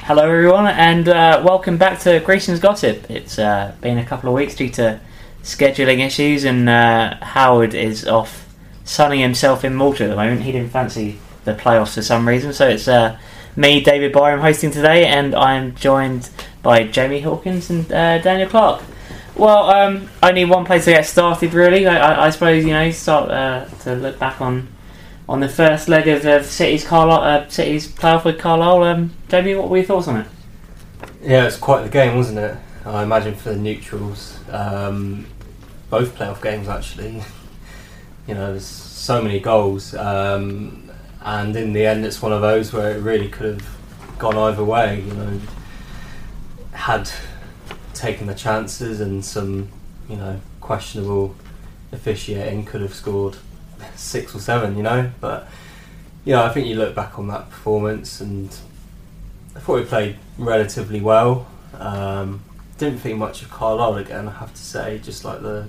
Hello, everyone, and uh, welcome back to Grecian's Gossip. It's uh, been a couple of weeks due to scheduling issues, and uh, Howard is off sunning himself in Malta at the moment. He didn't fancy the playoffs for some reason, so it's uh, me, David Byram, hosting today, and I'm joined by Jamie Hawkins and uh, Daniel Clark. Well, um, only one place to get started, really. I, I, I suppose you know, start uh, to look back on on the first leg of, of City's Carlisle, uh, City's playoff with Carlisle. Um, Jamie, what were your thoughts on it? Yeah, it was quite the game, wasn't it? I imagine for the neutrals, um, both playoff games actually. you know, there's so many goals, um, and in the end, it's one of those where it really could have gone either way. You know, had taken the chances and some, you know, questionable officiating could have scored six or seven. You know, but you know, I think you look back on that performance and I thought we played relatively well. Um, didn't think much of Carlisle again, I have to say. Just like the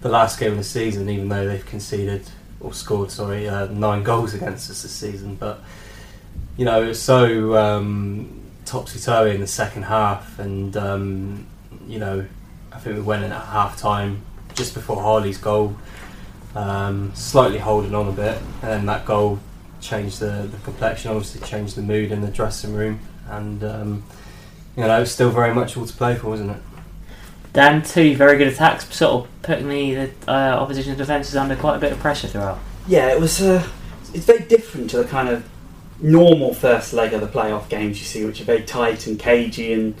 the last game of the season, even though they've conceded or scored, sorry, uh, nine goals against us this season. But you know, it was so um, topsy turvy in the second half, and um, you know, I think we went in at half time just before Harley's goal, um, slightly holding on a bit, and then that goal changed the, the complexion, obviously changed the mood in the dressing room, and um, you know, it was still very much all to play for, wasn't it? Dan, two very good attacks, sort of putting the, the uh, opposition defences under quite a bit of pressure throughout. Yeah, it was. Uh, it's very different to the kind of normal first leg of the playoff games you see, which are very tight and cagey, and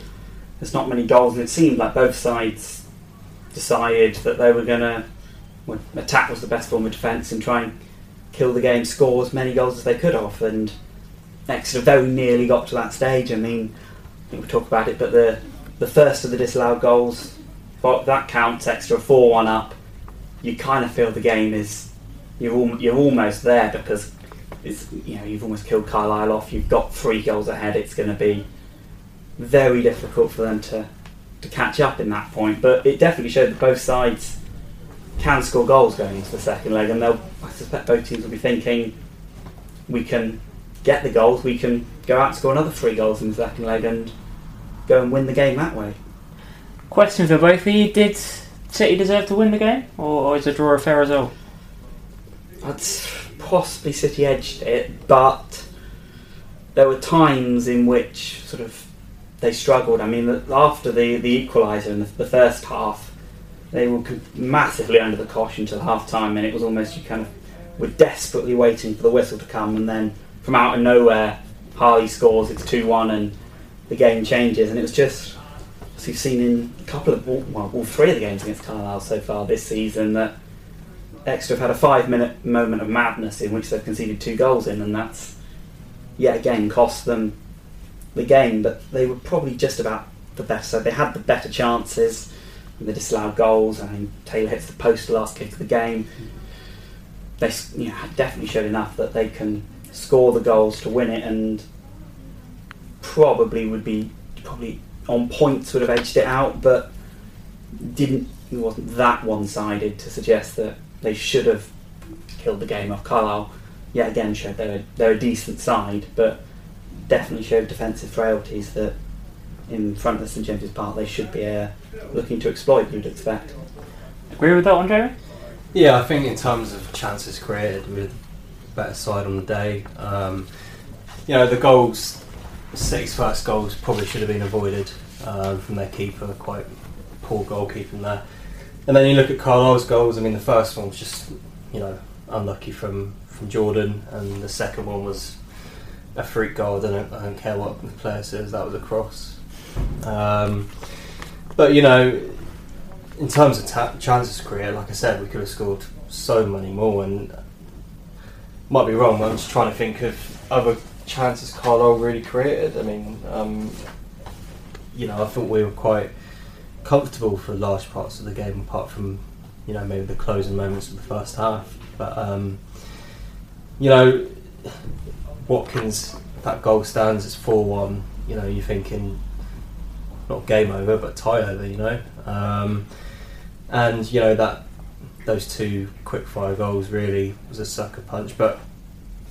there's not many goals. And it seemed like both sides decided that they were going to well, attack was the best form of defence and try and kill the game, score as many goals as they could off. And Exeter very nearly got to that stage. I mean, I think we'll talk about it, but the the first of the disallowed goals, but that counts Exeter four one up. You kind of feel the game is you're al- you're almost there because it's you know you've almost killed Carlisle off. You've got three goals ahead. It's going to be very difficult for them to to catch up in that point. But it definitely showed that both sides can score goals going into the second leg, and they'll I suspect both teams will be thinking we can get the goals, we can go out and score another three goals in the second leg and go and win the game that way. Question for both of you: Did City deserve to win the game, or, or is a draw a fair result? I'd possibly City edged it, but there were times in which sort of they struggled. I mean, after the, the equaliser in the, the first half, they were massively under the cosh until half time, and it was almost you kind of were desperately waiting for the whistle to come, and then from out of nowhere, Harley scores, it's 2 1, and the game changes. And it was just, as we've seen in a couple of, well, all three of the games against Carlisle so far this season, that Exeter have had a five minute moment of madness in which they've conceded two goals in, and that's yet again cost them the game. But they were probably just about the better side. They had the better chances, and the disallowed goals. I mean, Taylor hits the post the last kick of the game. They you know, definitely showed enough that they can score the goals to win it, and probably would be probably on points would have edged it out, but didn't. It wasn't that one-sided to suggest that they should have killed the game off. Carlisle, yet again, showed they're they're a decent side, but definitely showed defensive frailties that in front of St James's Park they should be uh, looking to exploit. You'd expect. Agree with that one, Jamie? Yeah, I think in terms of chances created, we're the better side on the day. Um, you know, the goals, City's first goals probably should have been avoided um, from their keeper, quite poor goalkeeping there. And then you look at Carlisle's goals, I mean, the first one was just, you know, unlucky from, from Jordan, and the second one was a freak goal. I don't, I don't care what the player says, that was a cross. Um, but, you know, in terms of ta- chances created, like I said, we could have scored so many more. And might be wrong, but I'm just trying to think of other chances Carlisle really created. I mean, um, you know, I thought we were quite comfortable for large parts of the game, apart from you know maybe the closing moments of the first half. But um, you know, Watkins that goal stands. It's four one. You know, you're thinking not game over, but tie over. You know, um, and you know that those two quick fire goals really was a sucker punch. But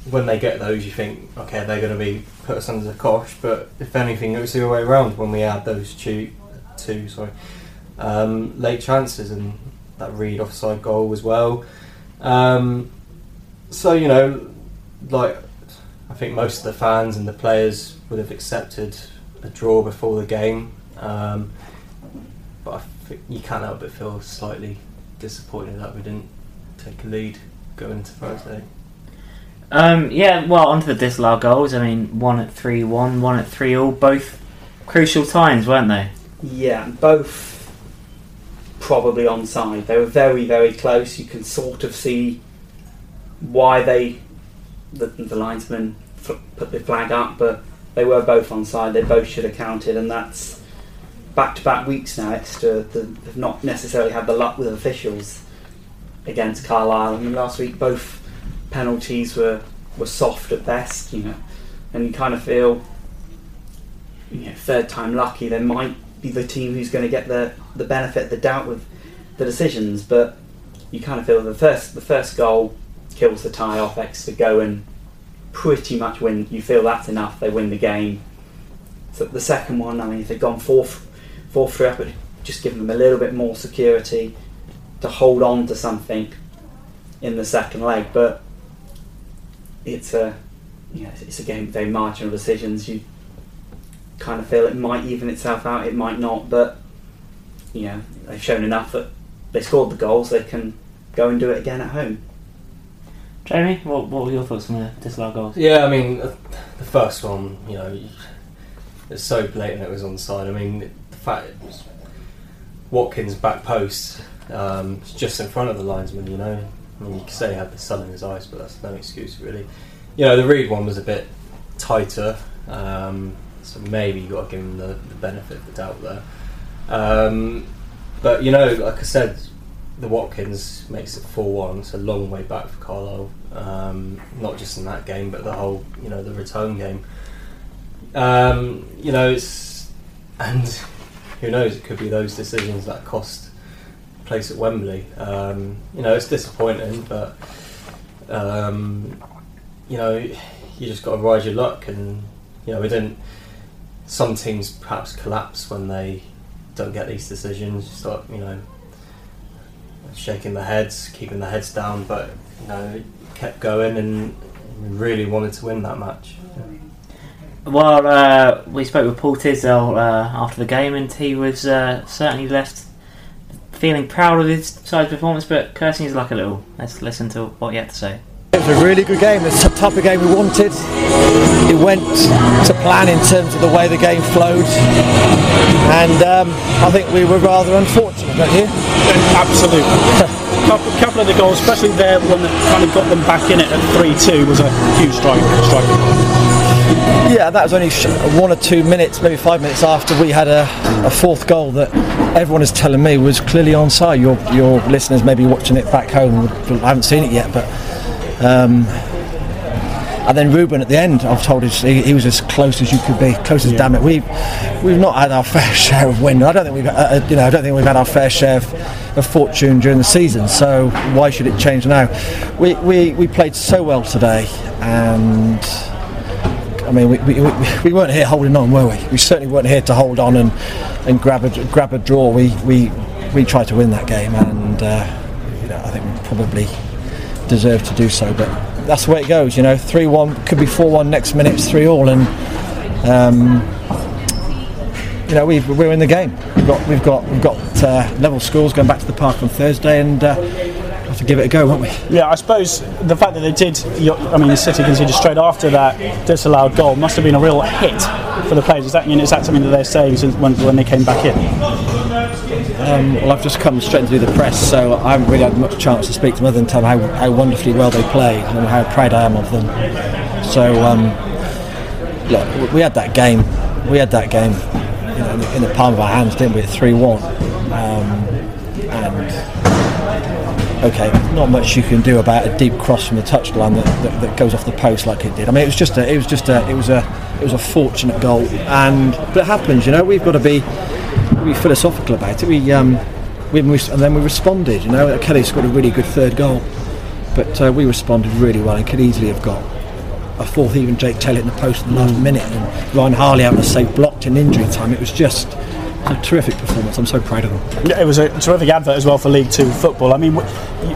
when they get those, you think, okay, they're going to be put us under the cosh. But if anything, it was the other way around when we had those two, two sorry, um, late chances and that Reid offside goal as well. Um, so you know, like I think most of the fans and the players would have accepted a draw before the game, um, but I think you can't help but feel slightly disappointed that we didn't take a lead going into Thursday. Um, yeah, well, onto the disallowed goals. I mean, one at 3 1, one at 3 all, both crucial times, weren't they? Yeah, both probably onside. They were very, very close. You can sort of see why they, the, the linesman, f- put the flag up, but they were both onside. They both should have counted, and that's back to back weeks now. Uh, extra they've not necessarily had the luck with officials against Carlisle. I mean, last week both penalties were, were soft at best, you know, and you kind of feel, you know, third time lucky, they might be the team who's going to get the, the benefit the doubt with the decisions, but you kind of feel the first the first goal kills the tie off Exeter go and pretty much win. You feel that's enough. They win the game. So the second one, I mean, if they'd gone four four three up, it just give them a little bit more security to hold on to something in the second leg. But it's a you know, it's a game of very marginal decisions. You kind of feel it might even itself out, it might not, but you know they've shown enough that they scored the goals. They can go and do it again at home. Jamie, what, what were your thoughts on the disallowed goals? Yeah, I mean, uh, the first one, you know, it's so blatant it was onside. I mean, was Watkins' back post, um, just in front of the linesman, you know. I mean, you could say he had the sun in his eyes, but that's no excuse, really. You know, the Reid one was a bit tighter, um, so maybe you got to give him the, the benefit of the doubt there. Um, but, you know, like I said, the Watkins makes it four one. It's a long way back for Carlisle, um, not just in that game, but the whole you know the return game. Um, you know, it's and who knows? It could be those decisions that cost place at Wembley. Um, you know, it's disappointing, but um, you know, you just got to ride your luck, and you know, we didn't. Some teams perhaps collapse when they don't get these decisions. Start, you know, shaking their heads, keeping their heads down, but you know, kept going and really wanted to win that match. Well, uh, we spoke with Paul Tisdale uh, after the game, and he was uh, certainly left feeling proud of his side's performance, but cursing his luck a little. Let's listen to what he had to say. It was a really good game. It's the type of game we wanted. It went to plan in terms of the way the game flowed, and um, I think we were rather unfortunate, don't you? Absolutely. couple, couple of the goals, especially there, one that kind of got them back in it at 3-2 was a huge strike. strike. Yeah, that was only one or two minutes, maybe five minutes after we had a, a fourth goal that everyone is telling me was clearly onside. Your your listeners may be watching it back home. I haven't seen it yet, but. Um, and then Reuben at the end, I've told us he, he was as close as you could be, close as damn it. We've we've not had our fair share of win. I don't think we've uh, uh, you know I don't think we've had our fair share of, of fortune during the season. So why should it change now? We we, we played so well today, and I mean we, we, we, we weren't here holding on, were we? We certainly weren't here to hold on and, and grab a grab a draw. We we we tried to win that game, and uh, you know I think we probably deserved to do so, but that's the way it goes. You know, three one could be four one next minute, it's three all, and um, you know we we're in the game. We've got we've got we've got uh, level scores going back to the park on Thursday, and uh, to give it a go, won't we? Yeah, I suppose the fact that they did, I mean, the City conceded straight after that disallowed goal must have been a real hit for the players. Is that, you know, is that something that they're saying since when, when they came back in? Um, well, I've just come straight to do the press, so I haven't really had much chance to speak to them other than tell them how, how wonderfully well they play and how proud I am of them. So, um, look, we had that game. We had that game you know, in, the, palm of our hands, didn't we? At three one, um, and okay, not much you can do about a deep cross from the touchline that, that, that goes off the post like it did. I mean, it was just a, it was just a, it was a, it was a fortunate goal, and but it happens. You know, we've got to be, be philosophical about it. We, um, we, and then we responded. You know, Kelly scored a really good third goal, but uh, we responded really well and could easily have got a fourth, even Jake Taylor in the post in the last minute, and Ryan Harley having a save blocked in injury time. It was just a terrific performance. I'm so proud of them. Yeah, it was a terrific advert as well for League Two football. I mean,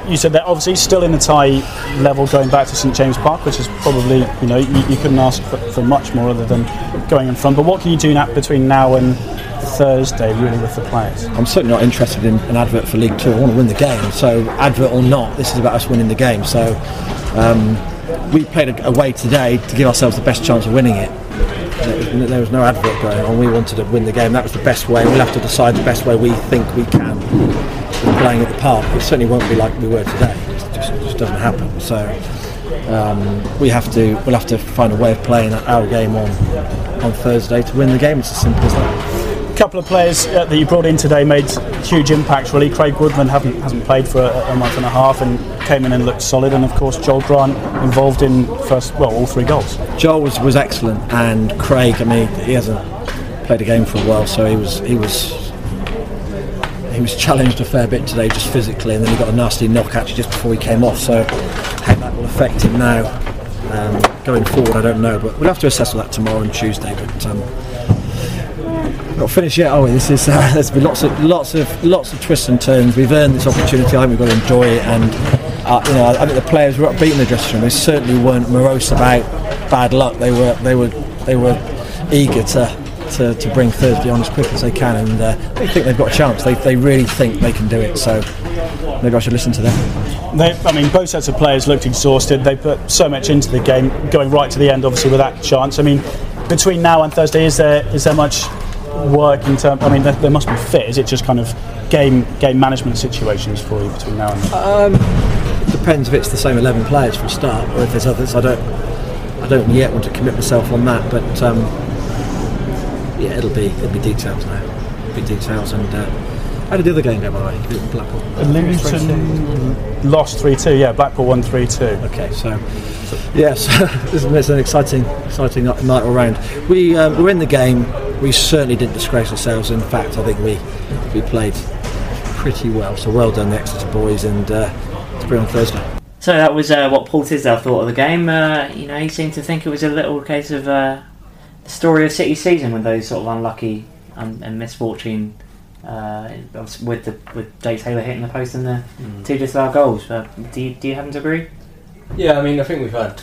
you said they're obviously still in the tie level going back to St James Park, which is probably you know you, you couldn't ask for, for, much more other than going in front. But what can you do now, between now and Thursday, really, with the players? I'm certainly not interested in an advert for League Two. I want to win the game. So advert or not, this is about us winning the game. So. Um, we played away today to give ourselves the best chance of winning it. There was, no advert going on. We wanted to win the game. That was the best way. We'll have to decide the best way we think we can playing at the park. It certainly won't be like we were today. It just, it just doesn't happen. So um, we have to. We'll have to find a way of playing our game on on Thursday to win the game. It's as simple as that couple of players uh, that you brought in today made huge impacts. Really, Craig Woodman hasn't hasn't played for a, a, month and a half and came in and looked solid. And of course, Joel Grant involved in first, well, all three goals. Joel was, was excellent, and Craig. I mean, he hasn't played a game for a while, so he was he was he was challenged a fair bit today, just physically, and then he got a nasty knock actually just before he came off. So how that will affect him now. Um, going forward, I don't know, but we'll have to assess all that tomorrow and Tuesday. But um, not finished yet, are we? This is uh, there's been lots of lots of lots of twists and turns. We've earned this opportunity. I think we've got to enjoy it, and uh, you know, I think the players were upbeat in the dressing room. They certainly weren't morose about bad luck. They were they were they were eager to. To, to bring Thursday on as quick as they can, and uh, they think they've got a chance. They, they really think they can do it. So maybe I should listen to them. They, I mean, both sets of players looked exhausted. They put so much into the game, going right to the end, obviously with that chance. I mean, between now and Thursday, is there is there much work in terms? I mean, there, there, must be fit. Is it just kind of game game management situations for you between now and then? Um, depends if it's the same eleven players for a start, or if there's others. I don't I don't yet want to commit myself on that, but um, yeah, it'll be it'll be details now. It'll be details and. Uh, how did the other game go by the way? Blackpool. Luton lost three two. Yeah, Blackpool won three two. Okay, so yes, it's an exciting exciting night all round. We um, we're in the game we certainly didn't disgrace ourselves. In fact, I think we we played pretty well. So well done, the Exeter boys, and uh, to bring on Thursday. So that was uh, what Paul Tisdale thought of the game. Uh, you know, he seemed to think it was a little case of uh, the story of City season with those sort of unlucky and, and misfortune uh, with the with Jake Taylor hitting the post and the mm. two disallowed goals. Uh, do you, do you happen to agree? Yeah, I mean, I think we've had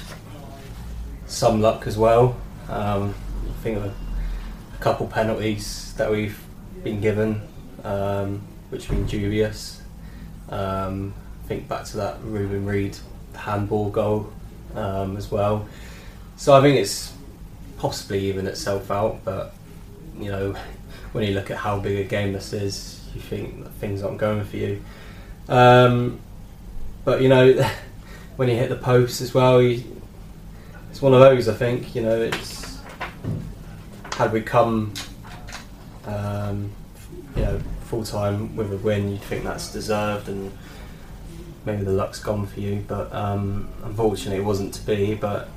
some luck as well. Um, I think a couple penalties that we've been given, um, which have been dubious. Um, think back to that Reuben Reid handball goal um, as well. So I think it's possibly even itself out, but you know, when you look at how big a game this is, you think things aren't going for you. Um, but you know, when you hit the post as well, you, it's one of those. I think you know it's had we come, um, you know, full time with a win, you'd think that's deserved and maybe the luck's gone for you. But um, unfortunately, it wasn't to be. But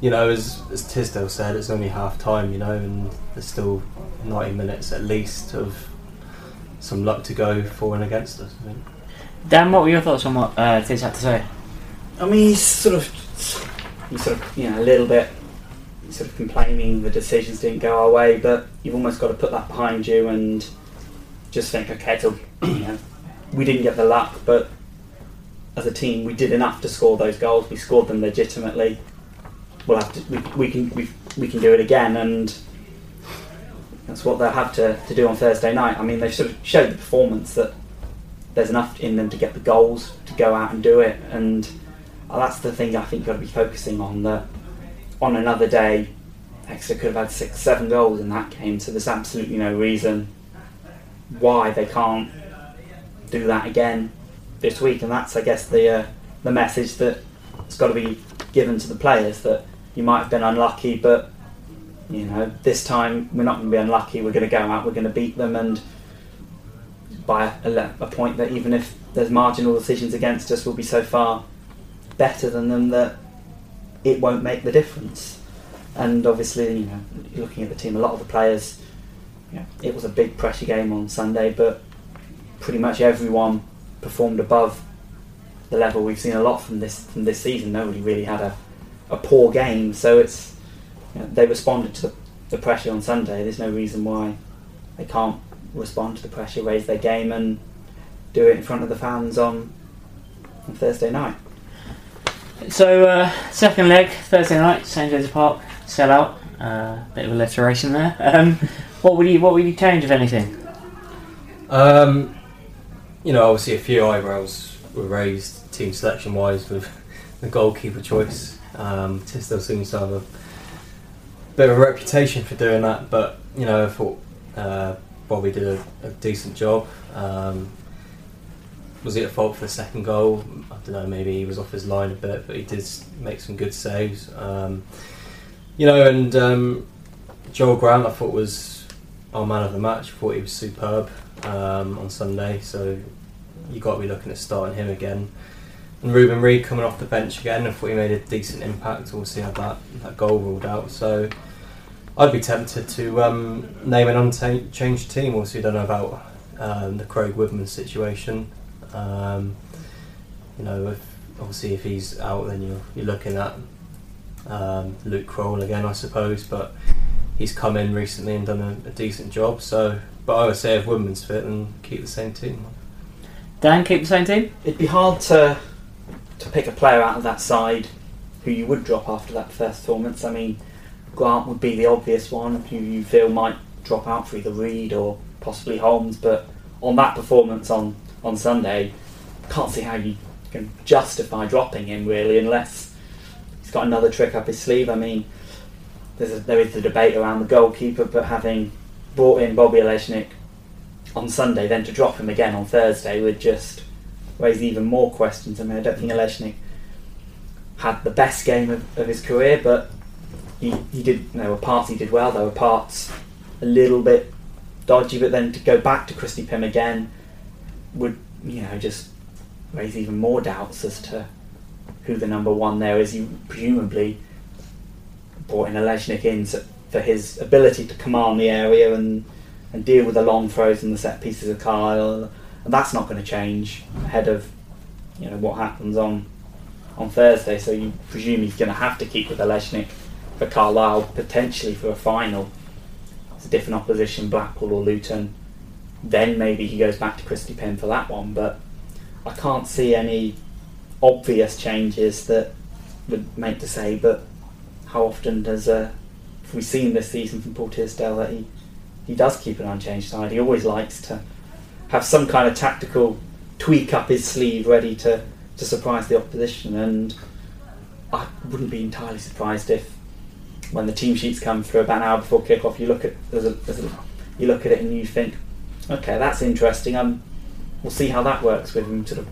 you know, as as Tisdale said, it's only half time, you know, and there's still 90 minutes at least of some luck to go for and against us. I think. Dan, what were your thoughts on what uh, Tiz had to say? I mean, he's sort of, he's sort of, you know, a little bit sort of complaining the decisions didn't go our way, but you've almost got to put that behind you and just think, okay, so you know, we didn't get the luck, but as a team, we did enough to score those goals. We scored them legitimately. We'll have to, we, we can, we, we can do it again, and that's what they'll have to, to do on Thursday night. I mean, they've sort of showed the performance that there's enough in them to get the goals to go out and do it, and uh, that's the thing I think you've got to be focusing on. That on another day, Exeter could have had six, seven goals in that game. So there's absolutely no reason why they can't do that again this week. And that's, I guess, the uh, the message that has got to be given to the players that you might have been unlucky, but You know, this time we're not going to be unlucky. We're going to go out. We're going to beat them, and by a, a point that even if there's marginal decisions against us, we'll be so far better than them that it won't make the difference. And obviously, you know, looking at the team, a lot of the players, it was a big pressure game on Sunday, but pretty much everyone performed above the level we've seen a lot from this from this season. Nobody really had a, a poor game, so it's you know, they responded to the, the pressure on Sunday. There's no reason why they can't respond to the pressure, raise their game, and do it in front of the fans on, on Thursday night. So, uh, second leg, Thursday night, St James Park, sell out. Uh, bit of alliteration there. Um, what would you What would you change, if anything? Um, you know, obviously a few eyebrows were raised team selection wise with the goalkeeper choice. Um, Tisdale seems to have a bit of a reputation for doing that, but you know, I thought uh, Bobby did a, a decent job. Um, was he at fault for the second goal? I don't know. Maybe he was off his line a bit, but he did make some good saves. Um, you know, and um, Joel Grant, I thought was our man of the match. I thought he was superb um, on Sunday, so you got to be looking at starting him again. And Reuben Reid coming off the bench again, I thought he made a decent impact. Obviously, had that that goal ruled out, so I'd be tempted to um, name an unchanged team. Obviously, don't know about um, the Craig Woodman situation. Um, you know, if, obviously if he's out, then you're, you're looking at um, Luke Croll again, I suppose. But he's come in recently and done a, a decent job. So, but I would say if Woodman's fit, then keep the same team. Dan, keep the same team. It'd be hard to to pick a player out of that side who you would drop after that first performance. I mean, Grant would be the obvious one who you feel might drop out for either Reid or possibly Holmes. But on that performance on on Sunday, can't see how you can justify dropping him really, unless he's got another trick up his sleeve. I mean, there's a, there is the debate around the goalkeeper, but having brought in Bobby Olejnik on Sunday, then to drop him again on Thursday would just raise even more questions. I mean, I don't think Olejnik had the best game of, of his career, but he, he did. There were parts he did well. There were parts a little bit dodgy, but then to go back to Christy Pym again would you know just raise even more doubts as to who the number one there is. You presumably brought in Olejnik in for his ability to command the area and and deal with the long throws and the set pieces of Kyle, and that's not going to change ahead of you know what happens on on Thursday. So you presume he's going to have to keep with Olejnik for Carlisle potentially for a final. It's a different opposition, Blackpool or Luton. Then maybe he goes back to Christy Pym for that one, but I can't see any obvious changes that would make to say. But how often does uh, have we seen this season from Paul Tisdale that he he does keep an unchanged side? He always likes to have some kind of tactical tweak up his sleeve, ready to to surprise the opposition. And I wouldn't be entirely surprised if when the team sheets come through about an hour before kick-off, you look at there's a, there's a, you look at it and you think, okay, that's interesting. Um, we'll see how that works with him sort of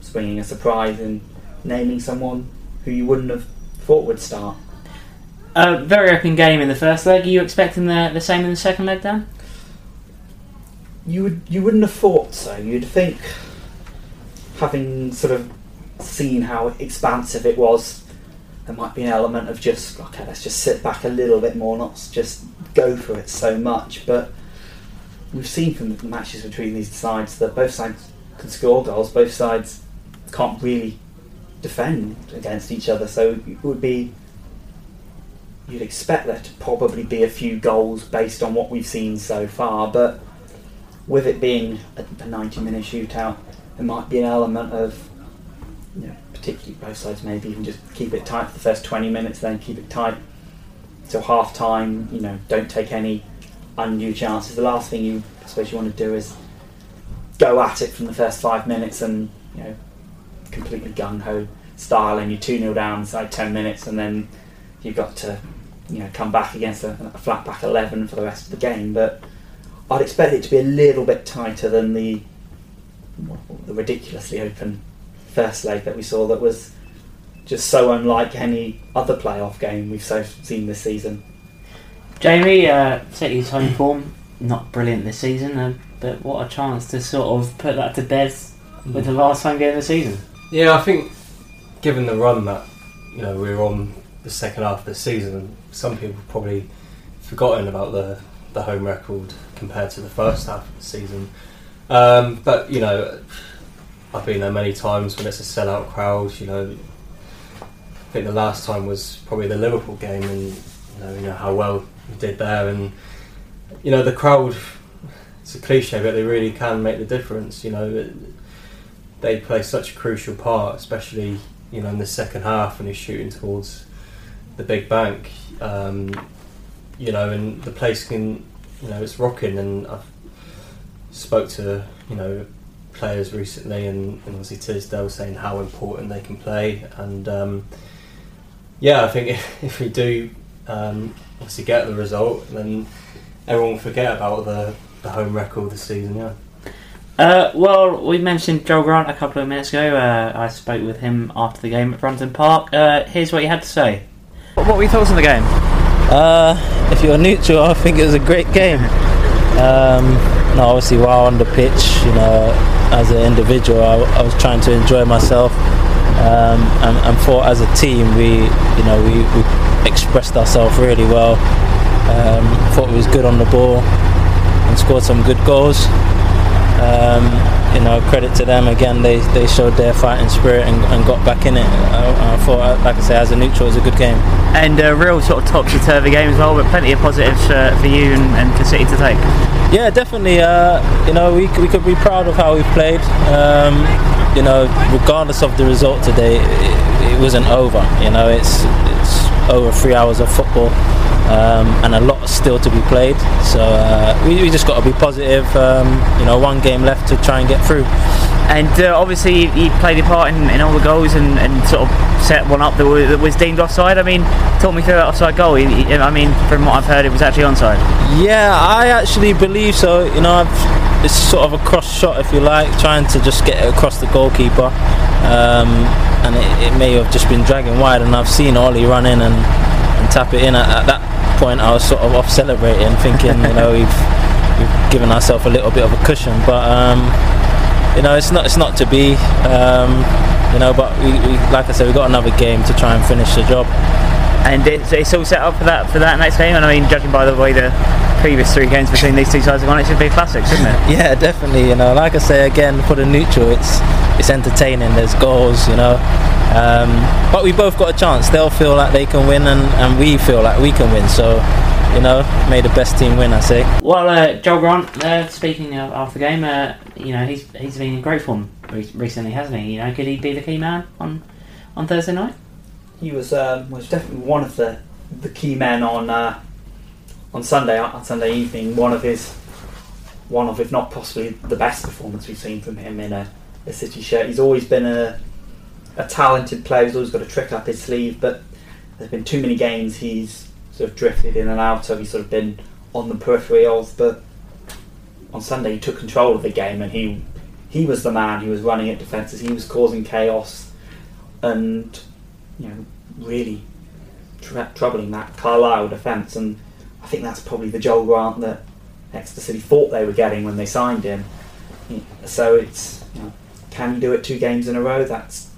swinging a surprise and naming someone who you wouldn't have thought would start. Uh, very open game in the first leg. Are you expecting the, the same in the second leg, Dan? You would you wouldn't have thought so. You'd think, having sort of seen how expansive it was, there might be an element of just okay, let's just sit back a little bit more, not just go for it so much. But we've seen from the matches between these sides that both sides can score goals. Both sides can't really defend against each other. So it would be you'd expect there to probably be a few goals based on what we've seen so far, but with it being a, a 90 minute shootout, there might be an element of, you know, particularly both sides maybe even just keep it tight for the first 20 minutes, then keep it tight till half time, you know, don't take any undue chances. The last thing you, I suppose, you want to do is go at it from the first five minutes and, you know, completely gung ho style and you're 2 0 down inside 10 minutes and then you've got to, you know, come back against a, a flat back 11 for the rest of the game. But I'd expect it to be a little bit tighter than the the ridiculously open first leg that we saw. That was just so unlike any other playoff game we've so seen this season. Jamie, uh, City's home form not brilliant this season, uh, but what a chance to sort of put that to bed with the last home game of the season. Yeah, I think given the run that you know we are on the second half of the season, some people probably forgotten about the the home record compared to the first half of the season. Um, but you know, I've been there many times when it's a sellout crowd. You know, I think the last time was probably the Liverpool game, and you know, you know how well we did there, and you know the crowd. It's a cliche, but they really can make the difference. You know, they play such a crucial part, especially you know in the second half when he's shooting towards the big bank. Um, you know, and the place can, you know, it's rocking. And I've spoke to you know players recently, and, and obviously Tisdale saying how important they can play, and um, yeah, I think if, if we do um, obviously get the result, then everyone will forget about the the home record this season. Yeah. Uh, well, we mentioned Joel Grant a couple of minutes ago. Uh, I spoke with him after the game at Brunton Park. Uh, here's what he had to say. What were your thoughts on the game? Uh, if you're neutral, I think it was a great game. Um, no, obviously, while on the pitch, you know, as an individual, I, I was trying to enjoy myself. Um, and, and for as a team, we, you know, we, we expressed ourselves really well. Um, thought we was good on the ball and scored some good goals. Um, you know, credit to them again. They they showed their fighting spirit and, and got back in it. I, I, thought, like I say, as a neutral, it was a good game. And a real sort of topsy turvy game as well, but plenty of positives uh, for you and, and, for City to take. Yeah, definitely. Uh, you know, we we could be proud of how we played. Um, you know, regardless of the result today, it, it wasn't over. You know, it's it's over three hours of football um, and a lot still to be played. So uh, we, we, just got to be positive. Um, you know, one game left to try and get through. And uh, obviously, he played a part in, in, all the goals and, and, sort of set one up that was, that was, deemed offside. I mean, talk me through that offside goal. I mean, from what I've heard, it was actually onside. Yeah, I actually believe so. You know, I've, it's sort of a cross shot, if you like, trying to just get it across the goalkeeper. Um, and it, it, may have just been dragging wide, and I've seen Ollie run in and, and tap it in at, at that point I was sort of off celebrating, thinking you know we've we've given ourselves a little bit of a cushion, but um, you know it's not it's not to be. Um, you know, but we, we, like I said, we've got another game to try and finish the job. And it's, it's all set up for that for that next game. And I mean, judging by the way the previous three games between these two sides have gone, it should be a classic, shouldn't it? yeah, definitely. You know, like I say again, for the neutral, it's it's entertaining. There's goals, you know. Um, but we both got a chance. They'll feel like they can win, and, and we feel like we can win. So, you know, may the best team win. I say. Well, uh, Joel Grant, uh, speaking of after the game, uh, you know, he's he's been in great form recently, hasn't he? You know, could he be the key man on on Thursday night? He was um, was definitely one of the the key men on uh, on Sunday on Sunday evening. One of his one of, if not possibly, the best performance we've seen from him in a, a City shirt. He's always been a a talented player He's always got a trick up his sleeve, but there's been too many games he's sort of drifted in and out of. He's sort of been on the periphery of. But on Sunday, he took control of the game and he he was the man. He was running at defences. He was causing chaos and you know really troubling that Carlisle defence. And I think that's probably the Joel Grant that Exeter City thought they were getting when they signed him. So it's you know, can you do it two games in a row? That's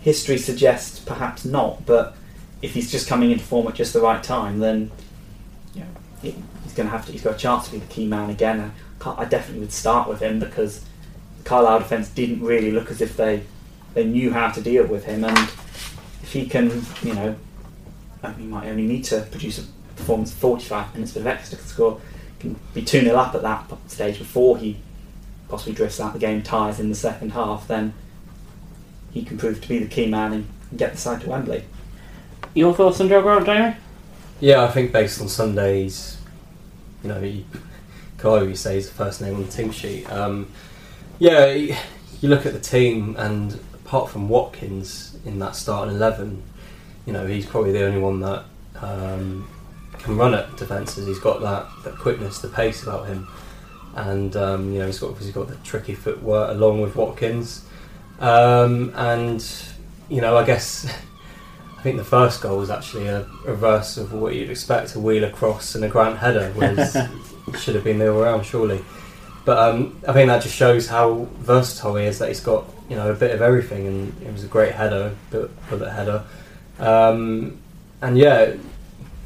history suggests perhaps not, but if he's just coming into form at just the right time, then know, he's going to have to. He's got a chance to be the key man again. I, I definitely would start with him because the Carlisle defence didn't really look as if they they knew how to deal with him, and if he can, you know, he might only need to produce a performance 45 minutes for Exeter to score, can be 2 0 up at that stage before he possibly drifts out the game, ties in the second half, then he can prove to be the key man and get the side to Wembley. Your thoughts on Joe Grant, Jamie? Yeah, I think based on Sundays, you know, he, Kyle, you say he's the first name on the team sheet. Um, yeah, you look at the team, and apart from Watkins in that starting eleven, you know, he's probably the only one that um, can run at defences. He's got that, that quickness, the pace about him, and um, you know, he's got he's got the tricky footwork along with Watkins. Um, and you know, I guess I think the first goal was actually a reverse of what you'd expect a wheeler cross and a Grant header, whereas should have been the other way around, surely. But um, I think that just shows how versatile he is. That he's got you know a bit of everything, and it was a great header, bullet header. Um, and yeah,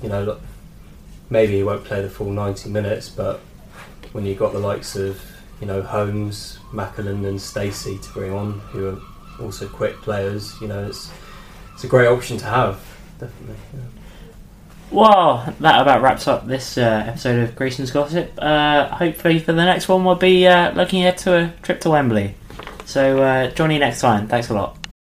you know, look, maybe he won't play the full 90 minutes, but when you've got the likes of you know Holmes, Macklin, and Stacey to bring on, who are also quick players, you know, it's it's a great option to have, definitely. Yeah. Well, that about wraps up this uh, episode of Grecian's Gossip. Uh, hopefully, for the next one, we'll be uh, looking ahead to a trip to Wembley. So, uh, join you next time. Thanks a lot.